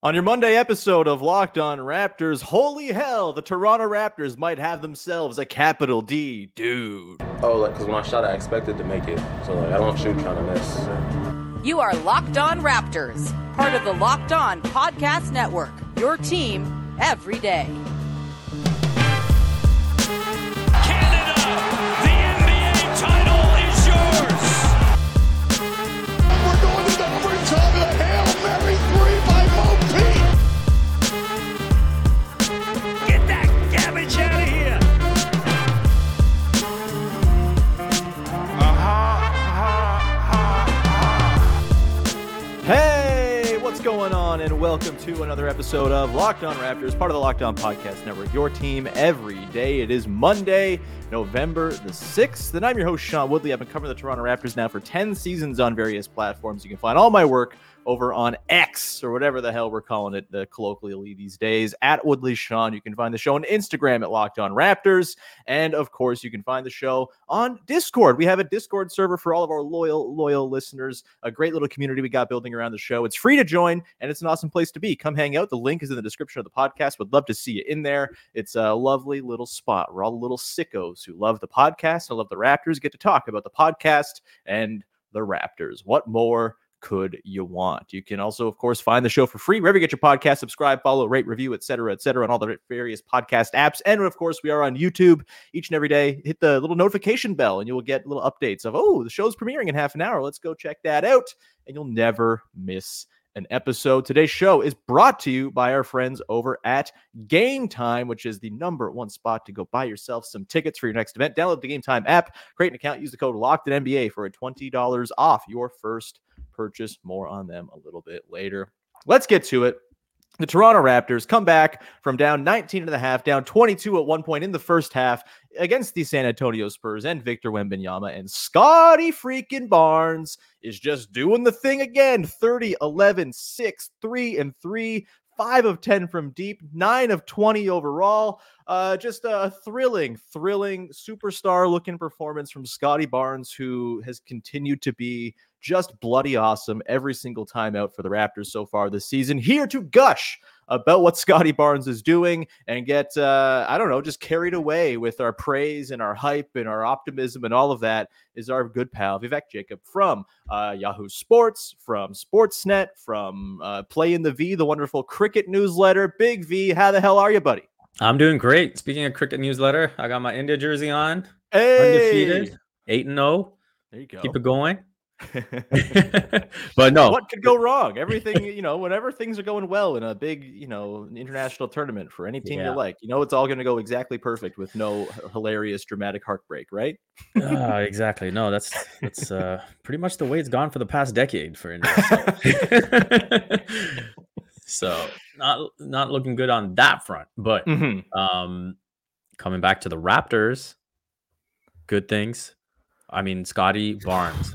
On your Monday episode of Locked On Raptors, holy hell, the Toronto Raptors might have themselves a capital D dude. Oh, like, because when I shot, I expected to make it. So, like, I don't shoot trying to miss. You are Locked On Raptors, part of the Locked On Podcast Network, your team every day. Going on? And welcome to another episode of Locked On Raptors, part of the Locked On Podcast Network, your team every day. It is Monday, November the 6th, and I'm your host, Sean Woodley. I've been covering the Toronto Raptors now for 10 seasons on various platforms. You can find all my work over on X or whatever the hell we're calling it colloquially these days at Woodley Sean. You can find the show on Instagram at Locked On Raptors. And of course, you can find the show on Discord. We have a Discord server for all of our loyal, loyal listeners, a great little community we got building around the show. It's free to join and it's an awesome place to be. Come hang out. The link is in the description of the podcast. Would love to see you in there. It's a lovely little spot where all the little sickos who love the podcast and love the Raptors get to talk about the podcast and the Raptors. What more? Could you want? You can also, of course, find the show for free wherever you get your podcast. Subscribe, follow, rate, review, etc., etc., on all the various podcast apps. And of course, we are on YouTube each and every day. Hit the little notification bell, and you will get little updates of oh, the show's premiering in half an hour. Let's go check that out, and you'll never miss an episode. Today's show is brought to you by our friends over at Game Time, which is the number one spot to go buy yourself some tickets for your next event. Download the Game Time app, create an account, use the code LOCKEDNBA for a $20 off your first purchase. More on them a little bit later. Let's get to it. The Toronto Raptors come back from down 19 and a half, down 22 at one point in the first half against the San Antonio Spurs and Victor Wembanyama. And Scottie freaking Barnes is just doing the thing again 30, 11, 6, 3, and 3. Five of 10 from deep, nine of 20 overall. Uh, just a thrilling, thrilling superstar looking performance from Scottie Barnes, who has continued to be just bloody awesome every single time out for the Raptors so far this season. Here to gush about what Scottie Barnes is doing and get, uh, I don't know, just carried away with our praise and our hype and our optimism and all of that is our good pal Vivek Jacob from uh, Yahoo Sports, from Sportsnet, from uh, Play in the V, the wonderful cricket newsletter. Big V, how the hell are you, buddy? I'm doing great. Speaking of cricket newsletter, I got my India jersey on. Hey, Undefeated, 8 and 0. there you go. Keep it going. but no, what could go wrong? Everything, you know, whenever things are going well in a big, you know, international tournament for any team Yeah. you like, you know, it's all going to go exactly perfect with no hilarious, dramatic heartbreak, right? Ah, exactly. No, that's that's uh, pretty much the way it's gone for the past decade for India. So, so not not looking good on that front. But Mhm. um, coming back to the Raptors, good things. I mean, Scottie Barnes.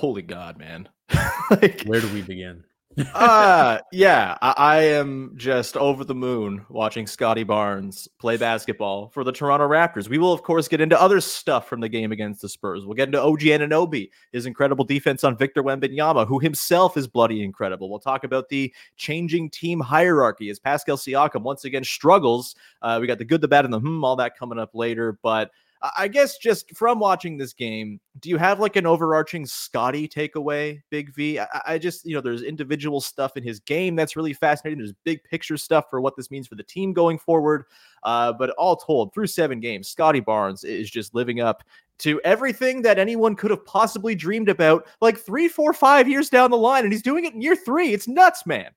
Holy God, man! like, Where do we begin? uh yeah I, I am just over the moon watching scottie barnes play basketball for the toronto raptors we will of course get into other stuff from the game against the spurs we'll get into og anunoby his incredible defense on victor wembanyama who himself is bloody incredible we'll talk about the changing team hierarchy as pascal siakam once again struggles uh, we got the good the bad and the hmm all that coming up later but I- I guess just from watching this game, do you have like an overarching Scottie takeaway, Big V? I, I just, you know, there's individual stuff in his game that's really fascinating. There's big picture stuff for what this means for the team going forward. Uh, but all told, through seven games, Scottie Barnes is just living up to everything that anyone could have possibly dreamed about, like three, four, five years down the line, and he's doing it in year three. It's nuts, man.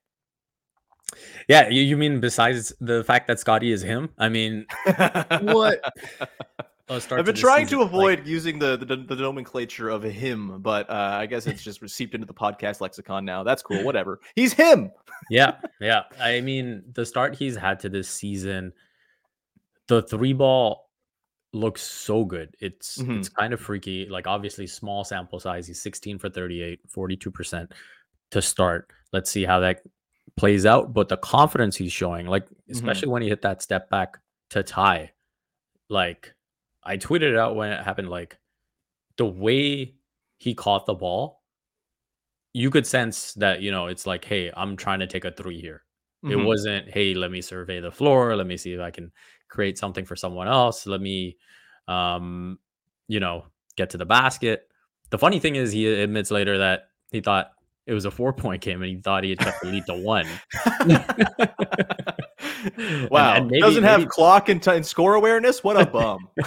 Yeah, you, you mean besides the fact that Scottie is him? I mean, what? Oh, I've been trying season, to like- avoid using the, the the nomenclature of him, but uh, I guess it's just seeped into the podcast lexicon now. That's cool. Whatever. He's him. yeah, yeah. I mean, the start he's had to this season, the three ball looks so good. It's Mhm. it's kind of freaky. Like obviously small sample size. He's 16 for 38, 42% to start. Let's see how that plays out. But the confidence he's showing, like especially when he hit that step back to tie, like I tweeted it out when it happened. Like the way he caught the ball you could sense that you know it's like, hey, I'm trying to take a three here. It Mhm. wasn't, hey, let me survey the floor, let me see if I can create something for someone else, let me, um, you know, get to the basket. The funny thing is, he admits later that he thought it was a four point game and he thought he had cut the lead to one. And- wow. and maybe- Doesn't have maybe- clock and, t- and score awareness? What a bum.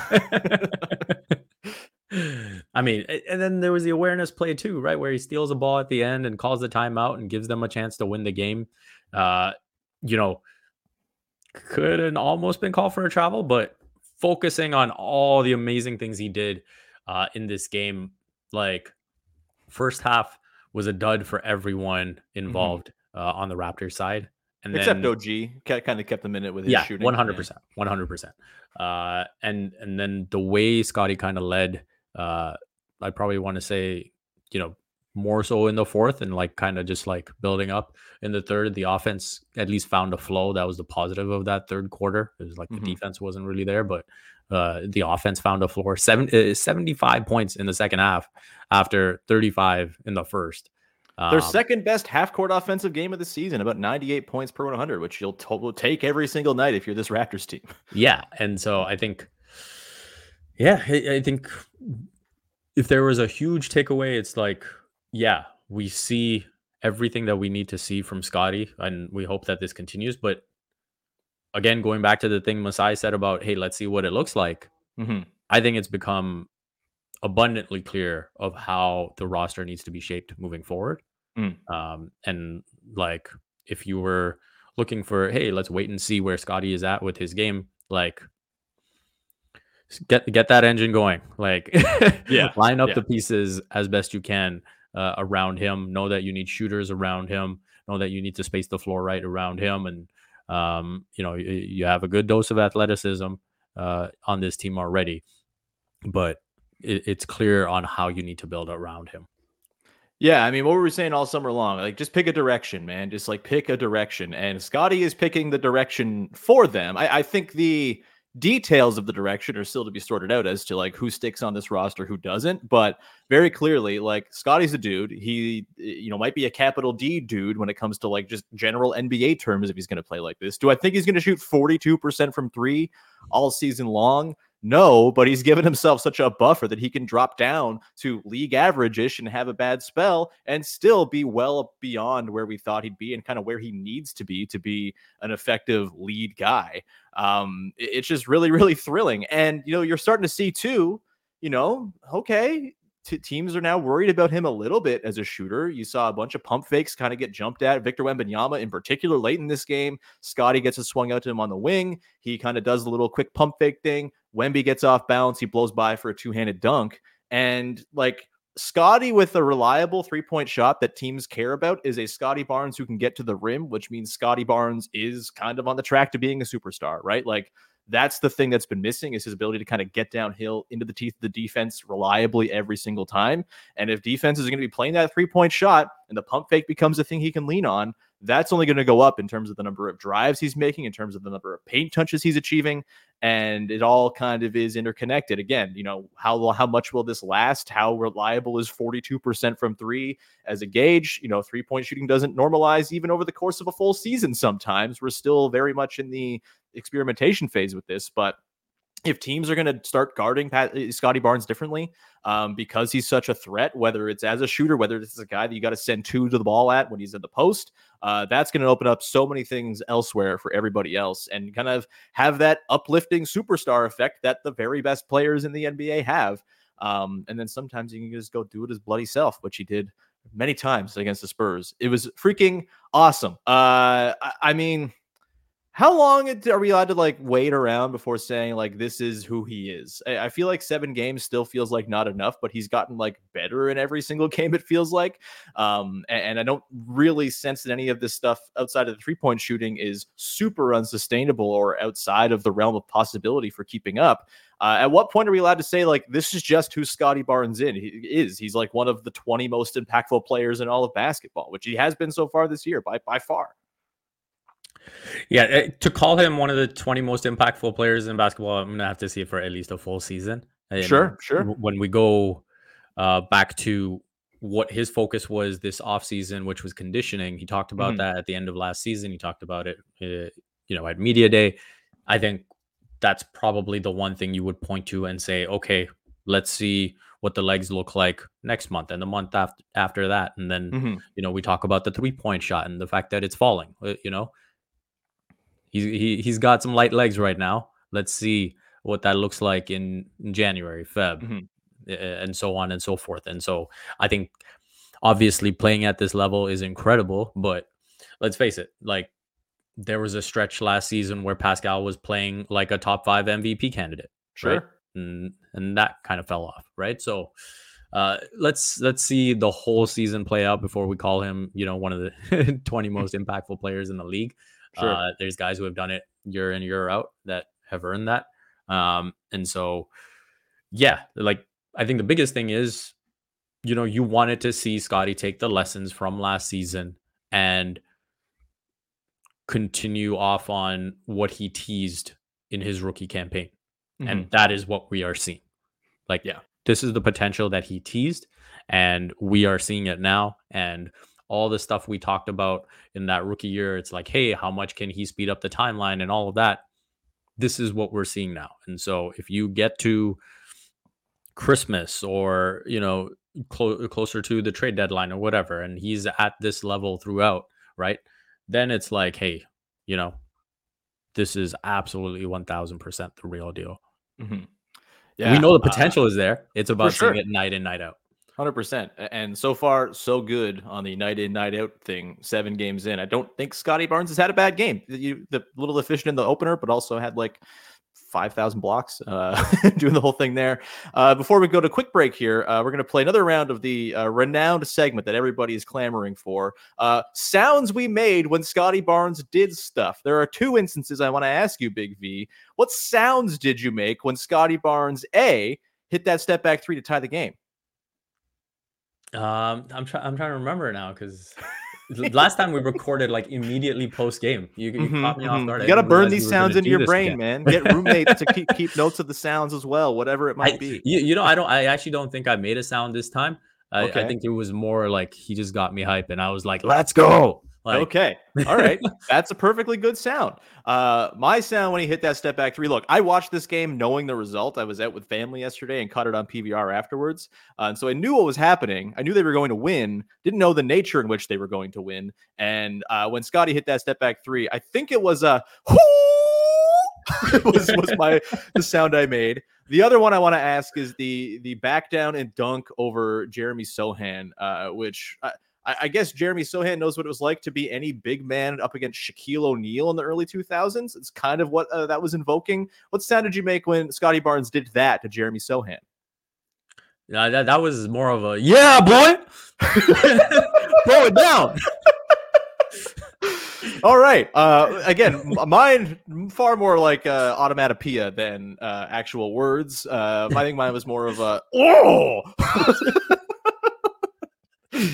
I mean, and then there was the awareness play too, right? Where he steals a ball at the end and calls the timeout and gives them a chance to win the game. Uh, you know, could have almost been called for a travel, but focusing on all the amazing things he did uh, in this game, like first half was a dud for everyone involved uh, on the Raptors side. And Except then, OG. Kind of kept the minute with his yeah, shooting. one hundred percent, one hundred percent. Uh, and and then the way Scottie kind of led, uh, I probably want to say, you know, more so in the fourth and like kind of just like building up in the third. The offense at least found a flow. That was the positive of that third quarter. It was like Mhm. the defense wasn't really there, but uh, the offense found a floor. Seven, uh, 75 points in the second half after 35 in the first. Their Um, second best half court offensive game of the season, about 98 points per 100, which you'll to- take every single night if you're this Raptors team. Yeah, and so I think, yeah, I, I think if there was a huge takeaway, it's like, yeah, we see everything that we need to see from Scottie, and we hope that this continues. But again, going back to the thing Masai said about, hey, let's see what it looks like. Mhm. I think it's become abundantly clear of how the roster needs to be shaped moving forward. Mm. Um, and like, if you were looking for, hey, let's wait and see where Scottie is at with his game, like, get get that engine going. Like, Yeah, line up yeah. the pieces as best you can uh, around him. Know that you need shooters around him. Know that you need to space the floor right around him, and um, you know you, you have a good dose of athleticism uh, on this team already, but it, it's clear on how you need to build around him. Yeah, I mean, what were we saying all summer long? Like, just pick a direction, man. Just like pick a direction. And Scottie is picking the direction for them. I, I think the details of the direction are still to be sorted out as to like who sticks on this roster, who doesn't. But very clearly, like Scottie's a dude. He, you know, might be a capital D dude when it comes to like just general NBA terms if he's going to play like this. Do I think he's going to shoot 42% from three all season long? No, but he's given himself such a buffer that he can drop down to league average ish and have a bad spell and still be well beyond where we thought he'd be and kind of where he needs to be to be an effective lead guy. Um, it's just really, really thrilling. And, you know, you're starting to see too, you know, okay, t- teams are now worried about him a little bit as a shooter. You saw a bunch of pump fakes kind of get jumped at. Victor Wembanyama, in particular, late in this game, Scottie gets a swung out to him on the wing. He kind of does a little quick pump fake thing. Wemby gets off balance. He blows by for a two handed dunk. And like Scottie with a reliable three point shot that teams care about is a Scottie Barnes who can get to the rim, which means Scottie Barnes is kind of on the track to being a superstar, right? Like that's the thing that's been missing is his ability to kind of get downhill into the teeth of the defense reliably every single time. And if defense is going to be playing that three point shot and the pump fake becomes a thing he can lean on, that's only going to go up in terms of the number of drives he's making, in terms of the number of paint touches he's achieving, and it all kind of is interconnected. Again, you know how how much will this last? How reliable is forty two percent from three as a gauge? You know, three point shooting doesn't normalize even over the course of a full season. Sometimes we're still very much in the experimentation phase with this, but if teams are going to start guarding Pat, uh, Scottie Barnes differently um, because he's such a threat, whether it's as a shooter, whether this is a guy that you got to send two to the ball at when he's in the post, uh, that's going to open up so many things elsewhere for everybody else and kind of have that uplifting superstar effect that the very best players in the NBA have. Um, and then sometimes you can just go do it his bloody self, which he did many times against the Spurs. It was freaking awesome. Uh, I, I mean, how long are we allowed to like wait around before saying like this is who he is? I, feel like seven games still feels like not enough, but he's gotten like better in every single game. It feels like, um, and, and I don't really sense that any of this stuff outside of the three point shooting is super unsustainable or outside of the realm of possibility for keeping up. Uh, at what point are we allowed to say like this is just who Scottie Barnes in he is? He's like one of the twenty most impactful players in all of basketball, which he has been so far this year by by far. Yeah, eh, to call him one of the 20 most impactful players in basketball, I'm gonna have to see it for at least a full season. And Sure, sure. When we go uh, back to what his focus was this offseason, which was conditioning. He talked about Mhm. that at the end of last season. He talked about it, uh, you know, at media day. I think that's probably the one thing you would point to and say, okay, let's see what the legs look like next month and the month after after that. And then, Mhm. you know, we talk about the three point shot and the fact that it's falling. uh, You know, he's he, he's got some light legs right now. Let's see what that looks like in, in January, Feb, Mhm. uh, and so on and so forth. And so I think obviously playing at this level is incredible, but let's face it, like there was a stretch last season where Pascal was playing like a top five MVP candidate, Sure. right? and and that kind of fell off, right? So uh, let's let's see the whole season play out before we call him, you know, one of the 20 most impactful players in the league. Sure. Uh, there's guys who have done it year in year out that have earned that, um, and so yeah, like I think the biggest thing is, you know, you wanted to see Scottie take the lessons from last season and continue off on what he teased in his rookie campaign. Mhm. And that is what we are seeing. Like, Yeah. this is the potential that he teased, and we are seeing it now. And all the stuff we talked about in that rookie year, it's like, hey, how much can he speed up the timeline and all of that? This is what we're seeing now. And so if you get to Christmas or, you know, clo- closer to the trade deadline or whatever, and he's at this level throughout, right? Then it's like, hey, you know, this is absolutely 1000% the real deal. Mhm. we know the uh, potential is there. It's about sure. seeing it night in, night out. Hundred percent, and so far so good on the night in night out thing. Seven games in, I don't think Scottie Barnes has had a bad game. You the little efficient in the opener, but also had like five thousand blocks, uh, doing the whole thing there. Uh, before we go to quick break here, uh, we're going to play another round of the uh, renowned segment that everybody is clamoring for. Uh, sounds we made when Scottie Barnes did stuff. There are two instances I want to ask you, Big V. What sounds did you make when Scottie Barnes a hit that step back three to tie the game? Um, I'm trying. I'm trying to remember now because last time we recorded like immediately post game. You, you Mhm, caught me off mhm. guard. You got to burn these we were gonna sounds into your brain, again. man. Get roommates to keep keep notes of the sounds as well, whatever it might I, be. you, you know, I don't. I actually don't think I made a sound this time. I, Okay. I think it was more like he just got me hype, and I was like, "Let's go!" Like, okay, all right, that's a perfectly good sound. Uh, my sound when he hit that step back three. Look, I watched this game knowing the result. I was out with family yesterday and caught it on PVR afterwards, uh, and so I knew what was happening. I knew they were going to win. Didn't know the nature in which they were going to win. And uh, when Scottie hit that step back three, I think it was a. was was my the sound I made. The other one I want to ask is the the back down and dunk over Jeremy Sochan, uh, which I, I I guess Jeremy Sochan knows what it was like to be any big man up against Shaquille O'Neal in the early 2000s. It's kind of what uh, that was invoking. What sound did you make when Scottie Barnes did that to Jeremy Sochan? Yeah, that, that was more of a yeah, boy. Throw it down. All right. Uh, again, mine far more like uh, automatopoeia than uh, actual words. Uh, I think mine was more of a oh.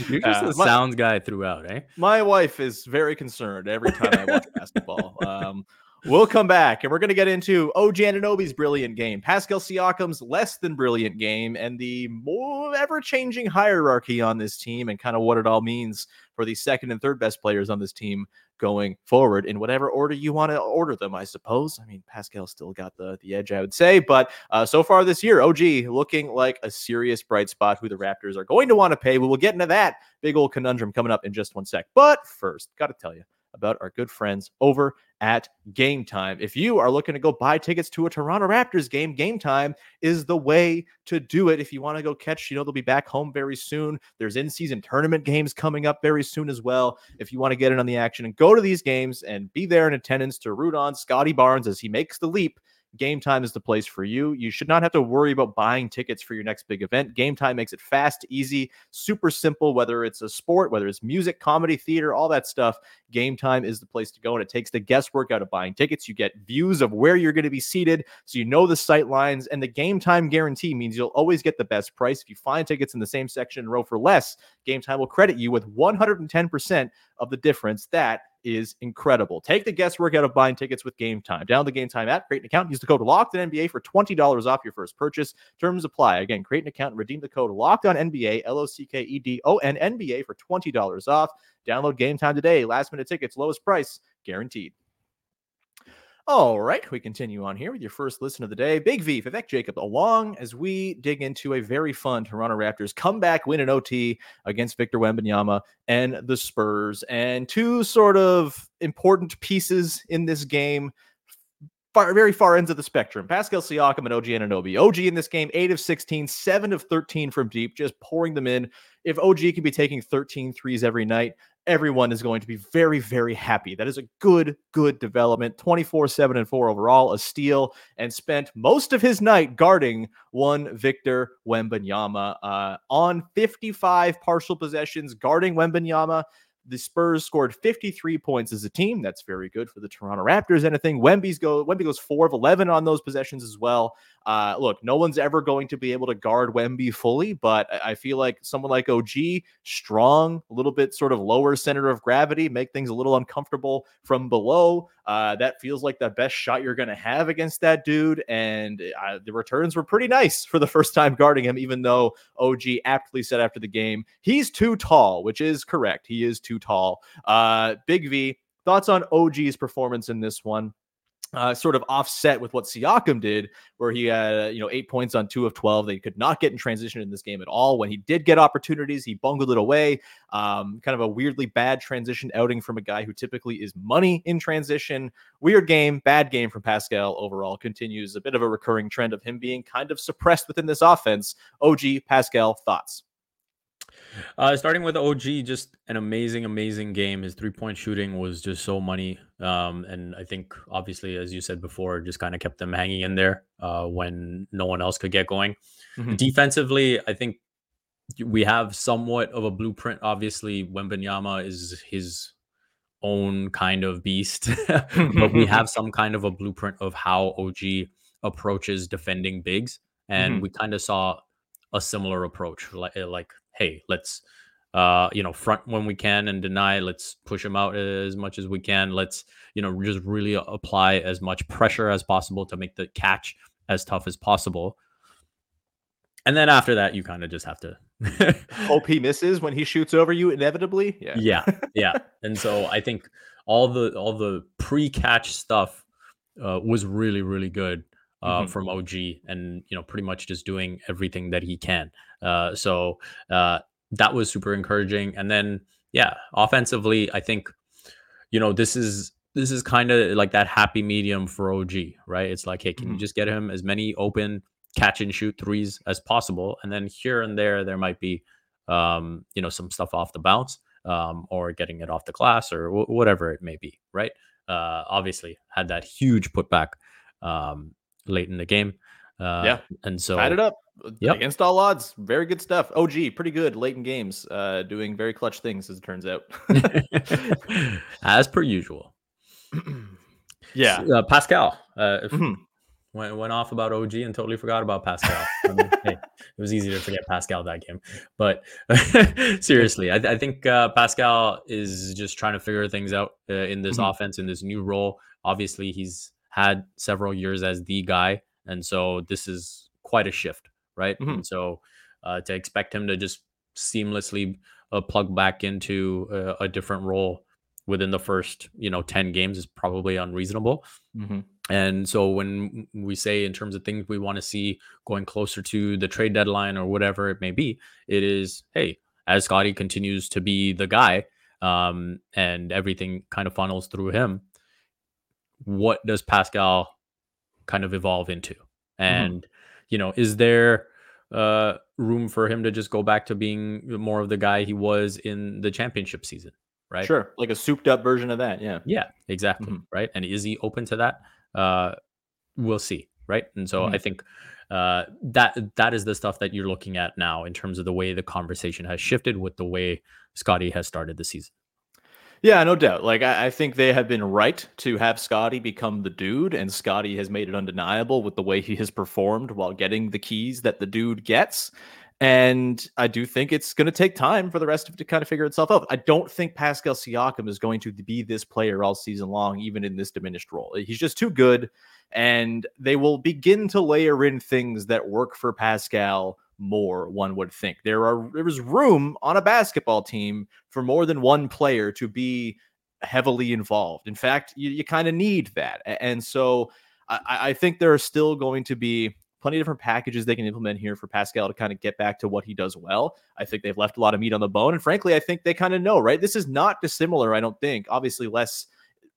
You're just Uh, a my- sounds guy throughout, eh? My wife is very concerned every time I watch basketball. Um, we'll come back and we're going to get into OG Anunoby's brilliant game, Pascal Siakam's less than brilliant game, and the more ever changing hierarchy on this team and kind of what it all means for the second and third best players on this team going forward in whatever order you want to order them, I suppose. I mean, Pascal still got the, the edge, I would say, but uh, so far this year, OG looking like a serious bright spot who the Raptors are going to want to pay. We will get into that big old conundrum coming up in just one sec. But first, got to tell you about our good friends over at Game Time. If you are looking to go buy tickets to a Toronto Raptors game, Game Time is the way to do it. If you want to go catch, you know, they'll be back home very soon. There's in season tournament games coming up very soon as well. If you want to get in on the action and go to these games and be there in attendance to root on Scottie Barnes as he makes the leap Game Time is the place for you. You should not have to worry about buying tickets for your next big event. Game Time makes it fast, easy, super simple, whether it's a sport, whether it's music, comedy, theater, all that stuff. Game Time is the place to go. And it takes the guesswork out of buying tickets. You get views of where you're going to be seated. So you know the sight lines. And the Game Time guarantee means you'll always get the best price. If you find tickets in the same section and row for less, Game Time will credit you with 110% of the difference. That is incredible. Take the guesswork out of buying tickets with Game Time. Download the Game Time app, create an account, use the code Locked on NBA for twenty dollars off your first purchase. Terms apply. Again, create an account, and redeem the code Locked on NBA L O C K E D O N N B A for twenty dollars off. Download Game Time today. Last minute tickets, lowest price guaranteed. All right, we continue on here with your first listen of the day. Big V, Vivek Jacob, along as we dig into a very fun Toronto Raptors comeback win in OT against Victor Wembanyama and the Spurs, and two sort of important pieces in this game. Far, very far ends of the spectrum. Pascal Siakam and OG Anunoby. OG in this game, 8 of 16, 7 of 13 from deep, just pouring them in. If OG can be taking 13 threes every night, everyone is going to be very, very happy. That is a good, good development. 24, 7, and 4 overall, a steal, and spent most of his night guarding one Victor Wembanyama uh, on 55 partial possessions, guarding Wembanyama. The Spurs scored 53 points as a team. That's very good for the Toronto Raptors. Anything Wemby's go Wemby goes four of 11 on those possessions as well. Uh, look, no one's ever going to be able to guard Wemby fully, but I feel like someone like OG, strong, a little bit sort of lower center of gravity, make things a little uncomfortable from below. Uh, that feels like the best shot you're going to have against that dude. And uh, the returns were pretty nice for the first time guarding him, even though OG aptly said after the game, he's too tall, which is correct. He is too tall. Uh, Big V, thoughts on OG's performance in this one? Uh, sort of offset with what Siakam did, where he had you know eight points on two of twelve. They could not get in transition in this game at all. When he did get opportunities, he bungled it away. Um, kind of a weirdly bad transition outing from a guy who typically is money in transition. Weird game, bad game from Pascal overall. Continues a bit of a recurring trend of him being kind of suppressed within this offense. OG Pascal thoughts. Uh, starting with OG, just an amazing, amazing game. His three point shooting was just so money. Um, and I think, obviously, as you said before, just kind of kept them hanging in there uh, when no one else could get going. Mhm. Defensively, I think we have somewhat of a blueprint. Obviously, Wembanyama is his own kind of beast, but we have some kind of a blueprint of how OG approaches defending bigs. And Mhm. we kind of saw a similar approach, like, like hey, let's uh, you know, front when we can and deny. Let's push them out as much as we can. Let's, you know, just really apply as much pressure as possible to make the catch as tough as possible. And then after that, you kind of just have to. Hope he misses when he shoots over you inevitably. Yeah. yeah, yeah. And so I think all the all the pre-catch stuff uh, was really really good uh, Mhm. from OG, and you know, pretty much just doing everything that he can. Uh, so uh, that was super encouraging. And then yeah, offensively, I think you know this is this is kind of like that happy medium for OG, right? It's like, hey, can you Mhm. just get him as many open catch and shoot threes as possible, and then here and there there might be um, you know some stuff off the bounce um, or getting it off the glass or wh- whatever it may be, right? Uh, obviously, had that huge putback um, late in the game. Uh, Yeah. and so Tied it up Yep. against all odds. Very good stuff. OG, pretty good late in games, uh, doing very clutch things as it turns out. as per usual. yeah. uh, Pascal. Uh, Mhm. went, went off about OG and totally forgot about Pascal. I mean, hey, it was easy to forget Pascal that game. But seriously, I, I think uh, Pascal is just trying to figure things out uh, in this Mhm. offense, in this new role. Obviously, he's had several years as the guy. And so this is quite a shift, right? Mhm. And so uh, to expect him to just seamlessly uh, plug back into uh, a different role within the first, you know, 10 games is probably unreasonable. Mhm. And so when we say in terms of things we want to see going closer to the trade deadline or whatever it may be, it is, hey, as Scottie continues to be the guy um, and everything kind of funnels through him, what does Pascal kind of evolve into? And, you know, is there uh, room for him to just go back to being more of the guy he was in the championship season? Right. Sure. Like a souped up version of that. Yeah. Yeah, exactly. Mhm. Right. And is he open to that? Uh, we'll see. Right. And so I Mhm. think uh, that that is the stuff that you're looking at now in terms of the way the conversation has shifted with the way Scottie has started the season. Yeah, no doubt. Like I, I think they have been right to have Scottie become the dude, and Scottie has made it undeniable with the way he has performed while getting the keys that the dude gets. And I do think it's going to take time for the rest of it to kind of figure itself out. I don't think Pascal Siakam is going to be this player all season long, even in this diminished role. He's just too good. And they will begin to layer in things that work for Pascal more, one would think. There are there is room on a basketball team for more than one player to be heavily involved. In fact, you, you kind of need that. And so I, I think there are still going to be plenty of different packages they can implement here for Pascal to kind of get back to what he does well. I think they've left a lot of meat on the bone. And frankly, I think they kind of know, right? This is not dissimilar, I don't think. Obviously, less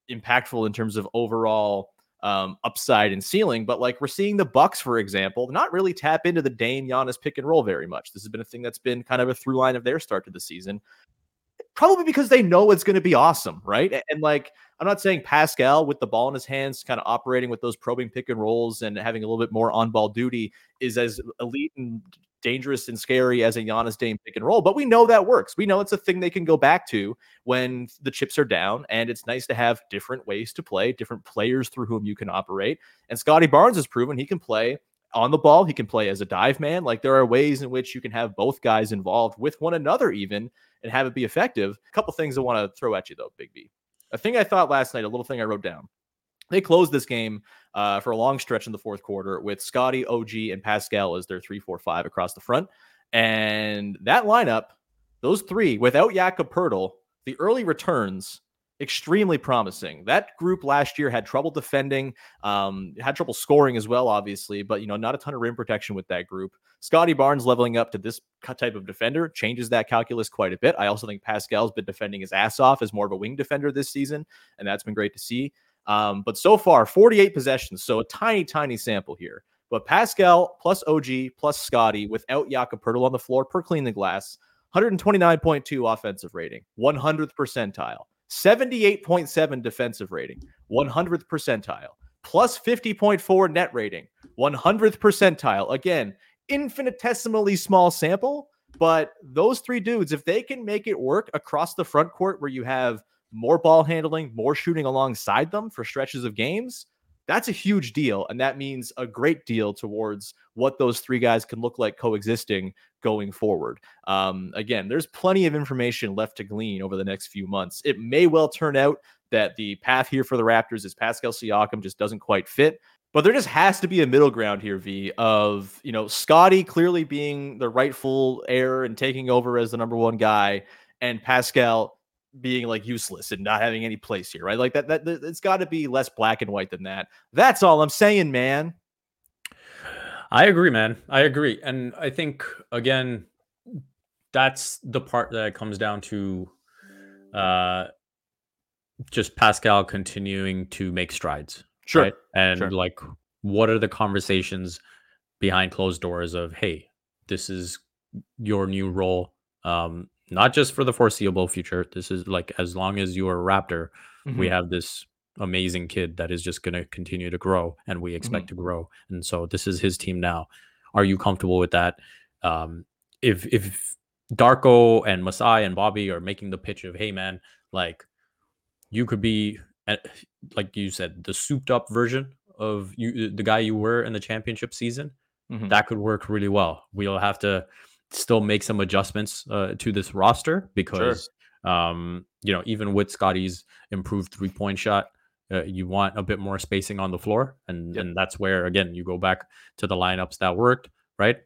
impactful in terms of overall um, upside and ceiling, but like we're seeing the Bucks, for example, not really tap into the Dame Giannis pick and roll very much. This has been a thing that's been kind of a through line of their start to the season probably because they know it's going to be awesome, right? And like, I'm not saying Pascal with the ball in his hands, kind of operating with those probing pick and rolls and having a little bit more on ball duty is as elite and dangerous and scary as a Giannis Dame pick and roll, but we know that works. We know it's a thing they can go back to when the chips are down, and it's nice to have different ways to play, different players through whom you can operate. And Scottie Barnes has proven he can play on the ball, he can play as a dive man. Like there are ways in which you can have both guys involved with one another, even and have it be effective. A couple things I want to throw at you though, Big B. A thing I thought last night, a little thing I wrote down. They closed this game uh, for a long stretch in the fourth quarter with Scottie, OG, and Pascal as their three, four, five across the front. And that lineup, those three, without Jakob Poeltl, the early returns extremely promising. That group last year had trouble defending, um, had trouble scoring as well, obviously, but you know, not a ton of rim protection with that group. Scottie Barnes leveling up to this type of defender changes that calculus quite a bit. I also think Pascal's been defending his ass off as more of a wing defender this season, and that's been great to see. Um, but so far, 48 possessions, so a tiny, tiny sample here. But Pascal plus OG plus Scottie without Jakob Poeltl on the floor per clean the glass, 129.2 offensive rating, 100th percentile. 78.7 defensive rating, 100th percentile, plus 50.4 net rating, 100th percentile. Again, infinitesimally small sample, but those three dudes, if they can make it work across the front court where you have more ball handling, more shooting alongside them for stretches of games, that's a huge deal. And that means a great deal towards what those three guys can look like coexisting going forward. Um, again, there's plenty of information left to glean over the next few months. It may well turn out that the path here for the Raptors is Pascal Siakam just doesn't quite fit. But there just has to be a middle ground here, V, of, you know, Scottie clearly being the rightful heir and taking over as the number one guy, and Pascal being like useless and not having any place here, right? Like that, that, it's got to be less black and white than that. That's all I'm saying, man. I agree, man. I agree. And I think, again, that's the part that comes down to uh, just Pascal continuing to make strides. Sure. Right? And sure. like, what are the conversations behind closed doors of, hey, this is your new role? Um, not just for the foreseeable future. This is like as long as you are a Raptor, mm-hmm. we have this amazing kid that is just going to continue to grow and we expect mm-hmm. to grow. And so this is his team now. Are you comfortable with that? Um, if if Darko and Masai and Bobby are making the pitch of, hey man, like you could be like you said, the souped up version of you the guy you were in the championship season, mm-hmm. that could work really well. We'll have to still make some adjustments uh, to this roster because sure. um, you know even with Scottie's improved three point shot, uh, you want a bit more spacing on the floor, and yep. and that's where again you go back to the lineups that worked, right?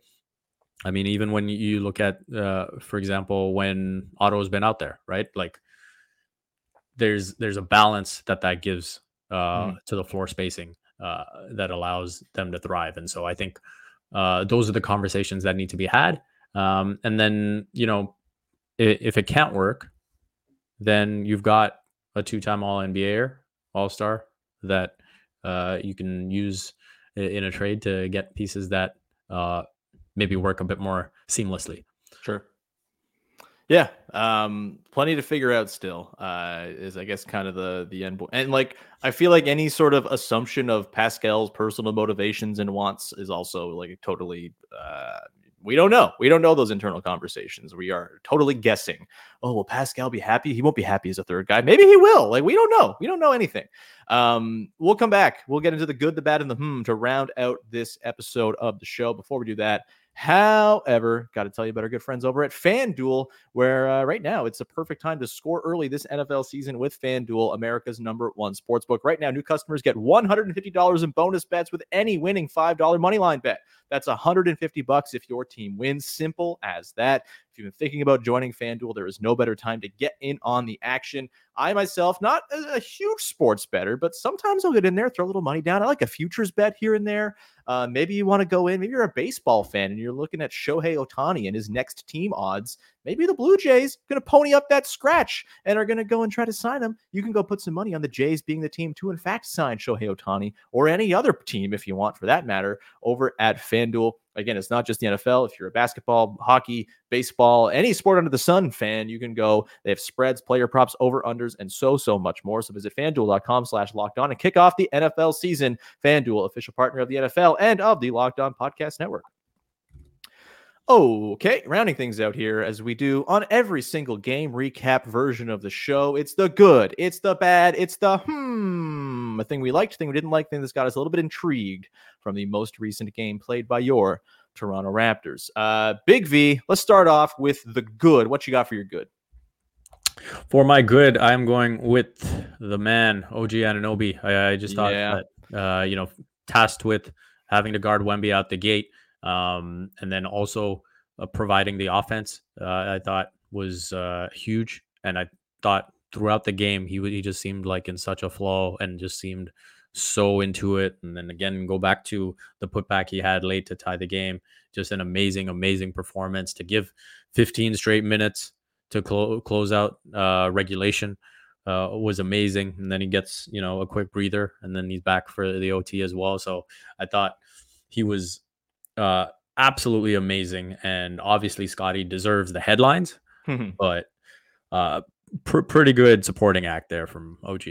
I mean, even when you look at, uh, for example, when Otto's been out there, right? Like there's there's a balance that that gives uh, mm. to the floor spacing uh, that allows them to thrive, and so I think uh, those are the conversations that need to be had. Um, and then, you know, if, if it can't work, then you've got a two-time All NBA All Star that uh, you can use in a trade to get pieces that uh, maybe work a bit more seamlessly. Sure. Yeah, um, plenty to figure out still. Uh, is I guess kind of the the end and like I feel like any sort of assumption of Pascal's personal motivations and wants is also like totally uh, we don't know. We don't know those internal conversations. We are totally guessing. Oh, will Pascal be happy? He won't be happy as a third guy. Maybe he will. Like we don't know. We don't know anything. Um, we'll come back. We'll get into the good, the bad, and the hmm to round out this episode of the show. Before we do that, However, got to tell you about our good friends over at FanDuel, where uh, right now it's the perfect time to score early this NFL season with FanDuel, America's number one sportsbook. Right now, new customers get $150 in bonus bets with any winning $5 moneyline bet. That's 150 bucks if your team wins. Simple as that. If you've been thinking about joining FanDuel, there is no better time to get in on the action. I myself, not a, huge sports better, but sometimes I'll get in there, throw a little money down. I like a futures bet here and there. Uh, maybe you want to go in. Maybe you're a baseball fan and you're looking at Shohei Ohtani and his next team odds. Maybe the Blue Jays going to pony up that scratch and are going to go and try to sign him. You can go put some money on the Jays being the team to, in fact, sign Shohei Ohtani or any other team, if you want, for that matter, over at FanDuel. Again, it's not just the NFL. If you're a basketball, hockey, baseball, any sport under the sun fan, you can go. They have spreads, player props, over unders, and so so much more. So visit FanDuel.com/slash locked on and kick off the NFL season. FanDuel, official partner of the NFL and of the Locked On Podcast Network. Okay, rounding things out here as we do on every single game recap version of the show. It's the good, it's the bad, it's the hmm, a thing we liked, thing we didn't like, thing that's got us a little bit intrigued from the most recent game played by your Toronto Raptors. Uh, Big V, let's start off with the good. What you got for your good? For my good, I'm going with the man, OG Anunoby. I, I just thought Yeah. that, uh, you know, tasked with having to guard Wemby out the gate, um, and then also uh, providing the offense. Uh, I thought was uh, huge, and I thought throughout the game he he just seemed like in such a flow and just seemed so into it. And then again, go back to the putback he had late to tie the game. Just an amazing, amazing performance to give 15 straight minutes to clo- close out uh, regulation uh, was amazing. And then he gets, you know, a quick breather and then he's back for the OT as well. So I thought he was uh, absolutely amazing. And obviously, Scottie deserves the headlines, but uh, pr- pretty good supporting act there from OG.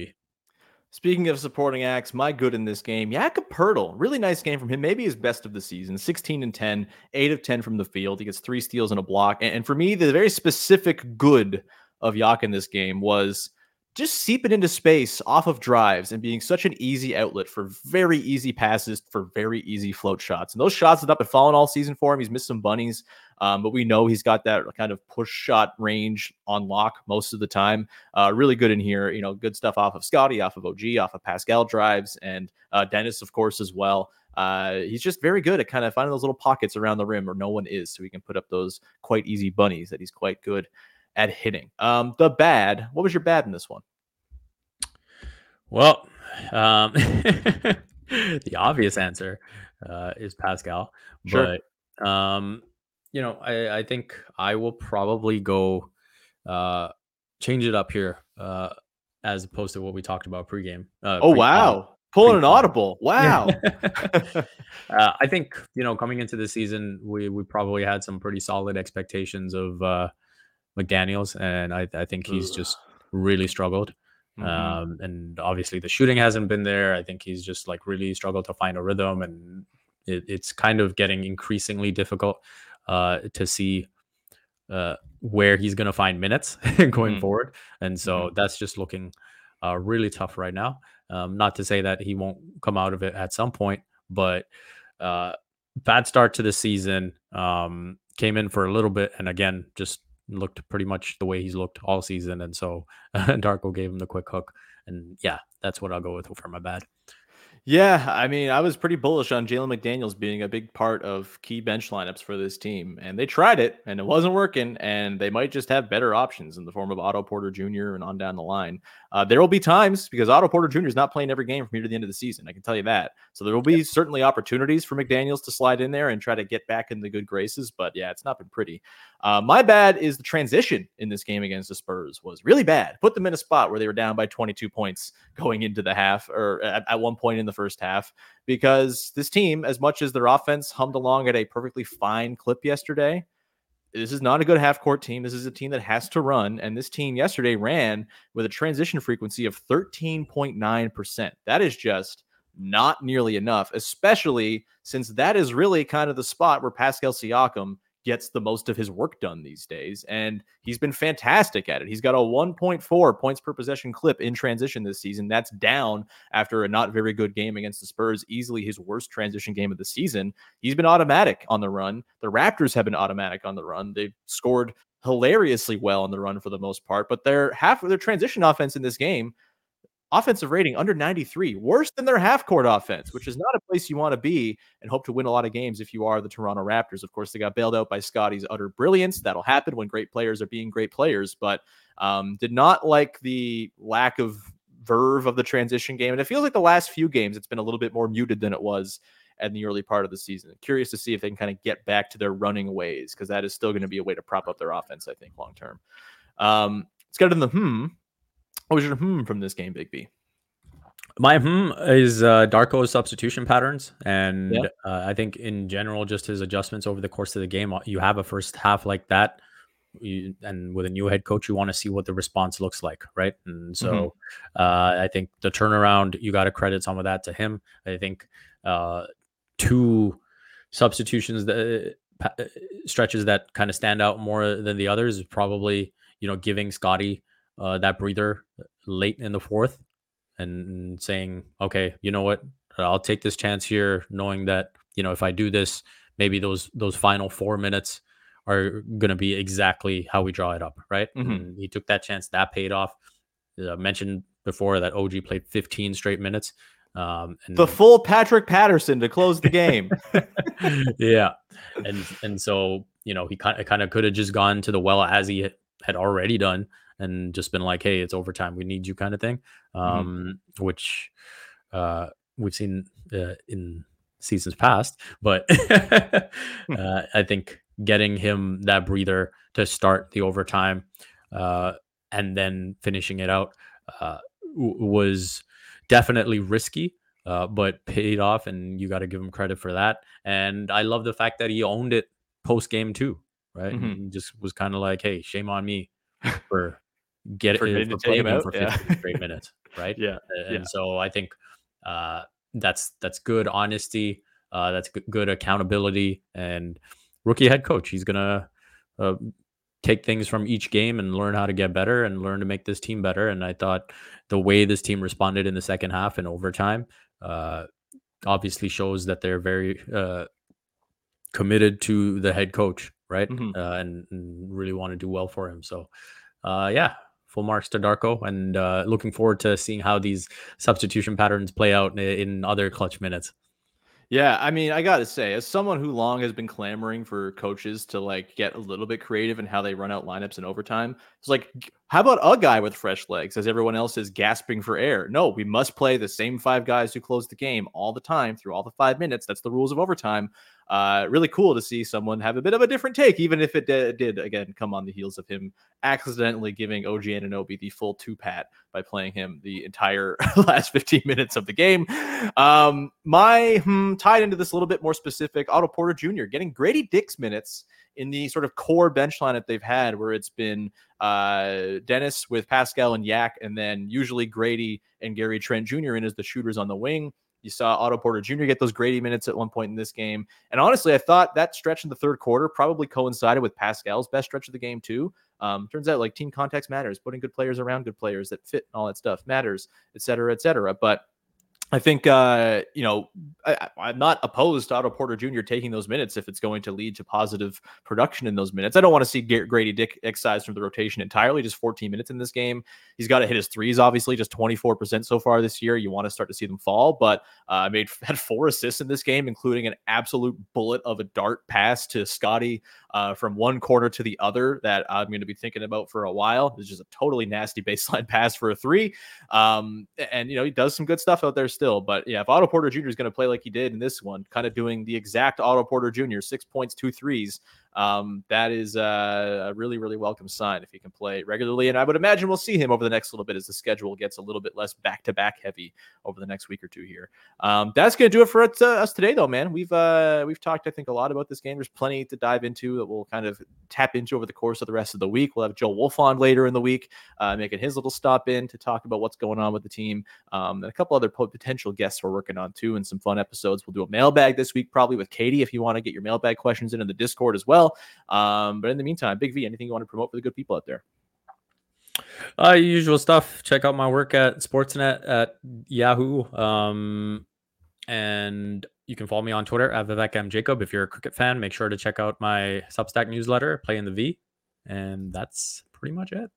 Speaking of supporting acts, my good in this game, Jakob Poeltl. Really nice game from him. Maybe his best of the season. 16 and 10, 8 of 10 from the field. He gets three steals and a block. And, and for me, the very specific good of Yak in this game was just seeping into space off of drives and being such an easy outlet for very easy passes for very easy float shots. And those shots that up and fallen all season for him. He's missed some bunnies, um, but we know he's got that kind of push shot range on lock most of the time. Uh, really good in here. You know, good stuff off of Scottie, off of OG, off of Pascal drives, and uh, Dennis, of course, as well. Uh, he's just very good at kind of finding those little pockets around the rim where no one is, so he can put up those quite easy bunnies that he's quite good at hitting. Um, the bad. What was your bad in this one? Well, um, the obvious answer uh, is Pascal, Sure. but um, you know, I, I think I will probably go uh, change it up here uh, as opposed to what we talked about pregame. Uh, Oh pre-pod. wow, pulling an audible. Wow. uh, I think you know coming into the season, we we probably had some pretty solid expectations of uh, McDaniel's, and I I think he's Ugh. just really struggled. Mhm. Um, and obviously the shooting hasn't been there. I think he's just like really struggled to find a rhythm, and it, it's kind of getting increasingly difficult uh, to see uh, where he's going to find minutes going Mhm. forward. And so that's just looking uh, really tough right now. Um, not to say that he won't come out of it at some point, but uh, bad start to the season. Um, came in for a little bit, and again, just looked pretty much the way he's looked all season. And so Darko gave him the quick hook, and yeah, that's what I'll go with for my bad. Yeah, I mean, I was pretty bullish on Jalen McDaniels being a big part of key bench lineups for this team, and they tried it, and it wasn't working. And they might just have better options in the form of Otto Porter Jr. and on down the line. Uh, there will be times because Otto Porter Jr. is not playing every game from here to the end of the season. I can tell you that. So there will be certainly opportunities for McDaniels to slide in there and try to get back in the good graces. But yeah, it's not been pretty. Uh, my bad is the transition in this game against the Spurs was really bad. Put them in a spot where they were down by 22 points going into the half or at, at one point in the first half because this team, as much as their offense hummed along at a perfectly fine clip yesterday, this is not a good half court team. This is a team that has to run. And this team yesterday ran with a transition frequency of 13.9%. That is just not nearly enough, especially since that is really kind of the spot where Pascal Siakam gets the most of his work done these days. And he's been fantastic at it. He's got a 1.4 points per possession clip in transition this season. That's down after a not very good game against the Spurs, easily his worst transition game of the season. He's been automatic on the run. The Raptors have been automatic on the run. They've scored hilariously well on the run for the most part, but their half of their transition offense in this game offensive rating under 93, worse than their half court offense, which is not a place you want to be and hope to win a lot of games if you are the Toronto Raptors. Of course, they got bailed out by Scottie's utter brilliance. That'll happen when great players are being great players, but um, did not like the lack of verve of the transition game. And it feels like the last few games, it's been a little bit more muted than it was in the early part of the season. Curious to see if they can kind of get back to their running ways because that is still going to be a way to prop up their offense, I think, long term. Um, let's get into the hmm. What was your hmm from this game, Big B? My hmm is uh, Darko's substitution patterns, and Yeah. uh, I think in general, just his adjustments over the course of the game. uh, You have a first half like that, you, and with a new head coach, you want to see what the response looks like, right? And so, uh, I think the turnaround, you got to credit some of that to him. I think uh, two substitutions that uh, stretches that kind of stand out more than the others is probably you know giving Scottie uh, that breather late in the fourth and saying, okay, you know what, I'll take this chance here, knowing that you know if I do this, maybe those those final four minutes are going to be exactly how we draw it up, right? Mhm. He took that chance, that paid off. Uh, mentioned before that OG played 15 straight minutes. Um, and The full Patrick Patterson to close the game. yeah, and and so you know he kind of kind of could have just gone to the well as he had- already done and just been like, hey, it's overtime, we need you, kind of thing. Um, which uh, we've seen uh, in seasons past, but uh, I think getting him that breather to start the overtime uh, and then finishing it out uh, w- was definitely risky uh, but paid off, and you got to give him credit for that. And I love the fact that he owned it post game too, right? Mhm. He just was kind of like, "Hey, shame on me for get For it getting for him playing him out, for yeah. 15 straight minutes, right?" yeah. And Yeah. so I think uh, that's that's good honesty. Uh, that's good, good accountability and rookie head coach. He's gonna uh, take things from each game and learn how to get better and learn to make this team better. And I thought the way this team responded in the second half and overtime uh, obviously shows that they're very uh, committed to the head coach, right? Mhm. Uh, and, and really want to do well for him. So, uh, yeah, full marks to Darko, and uh, looking forward to seeing how these substitution patterns play out in, in other clutch minutes. Yeah, I mean, I gotta say, as someone who long has been clamoring for coaches to like get a little bit creative in how they run out lineups in overtime, it's like, how about a guy with fresh legs as everyone else is gasping for air? No, we must play the same five guys who close the game all the time through all the five minutes. That's the rules of overtime. Uh, really cool to see someone have a bit of a different take, even if it di- did again come on the heels of him accidentally giving OG Anunoby the full two pat by playing him the entire last 15 minutes of the game. Um, my hmm, tied into this a little bit more specific, Otto Porter Jr. getting Grady Dick's minutes in the sort of core bench line that they've had, where it's been uh, Dennis with Pascal and Yak, and then usually Grady and Gary Trent Jr. in as the shooters on the wing. You saw Otto Porter Jr. get those Grady minutes at one point in this game. And honestly, I thought that stretch in the third quarter probably coincided with Pascal's best stretch of the game, too. Um, turns out like team context matters, putting good players around good players that fit and all that stuff matters, et cetera, et cetera. But I think uh, you know I, I'm not opposed to Otto Porter Jr. taking those minutes if it's going to lead to positive production in those minutes. I don't want to see Grady Dick excised from the rotation entirely. Just 14 minutes in this game. He's got to hit his threes, obviously, just 24% so far this year. You want to start to see them fall, but uh, made had four assists in this game, including an absolute bullet of a dart pass to Scottie uh, from one corner to the other that I'm going to be thinking about for a while. It's just a totally nasty baseline pass for a three. Um, and you know, he does some good stuff out there still. But yeah, if Otto Porter Jr. is going to play like he did in this one, kind of doing the exact Otto Porter Jr. six points, two threes, um, that is a really, really welcome sign if he can play regularly. And I would imagine we'll see him over the next little bit as the schedule gets a little bit less back to back heavy over the next week or two here. Um, that's going to do it for us, uh, us today, though, man. We've uh, we've talked, I think, a lot about this game. There's plenty to dive into that we'll kind of tap into over the course of the rest of the week. We'll have Joe Wolf on later in the week, uh, making his little stop in to talk about what's going on with the team, um, and a couple other potential guests we're working on too, and some fun episodes. We'll do a mailbag this week, probably with Katie, if you want to get your mailbag questions in in the Discord as well. Well. Um, but in the meantime, Big V, anything you want to promote for the good people out there? Uh, usual stuff. Check out my work at Sportsnet at Yahoo. Um, and you can follow me on Twitter at Vivek M. Jacob. If you're a cricket fan, make sure to check out my Substack newsletter, Play in the V. And that's pretty much it.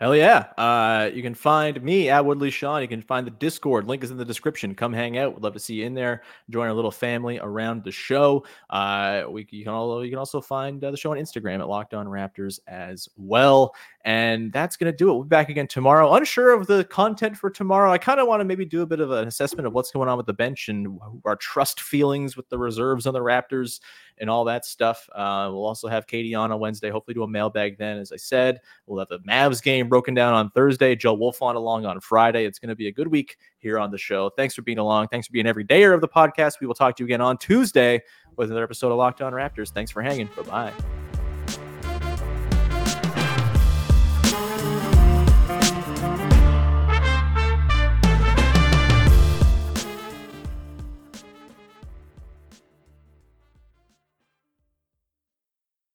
Hell yeah. Uh, you can find me at Woodley Sean. You can find the Discord. Link is in the description. Come hang out. We'd love to see you in there. Join our little family around the show. Uh, we you can all you can also find uh, the show on Instagram at Locked On Raptors as well. And that's gonna do it. We'll be back again tomorrow. Unsure of the content for tomorrow. I kind of want to maybe do a bit of an assessment of what's going on with the bench and our trust feelings with the reserves on the Raptors and all that stuff. Uh, we'll also have Katie on on Wednesday. Hopefully, do a mailbag then. As I said, we'll have the Mavs game broken down on Thursday. Joe Wolf on along on Friday. It's going to be a good week here on the show. Thanks for being along. Thanks for being every dayer of the podcast. We will talk to you again on Tuesday with another episode of Locked On Raptors. Thanks for hanging. Bye bye.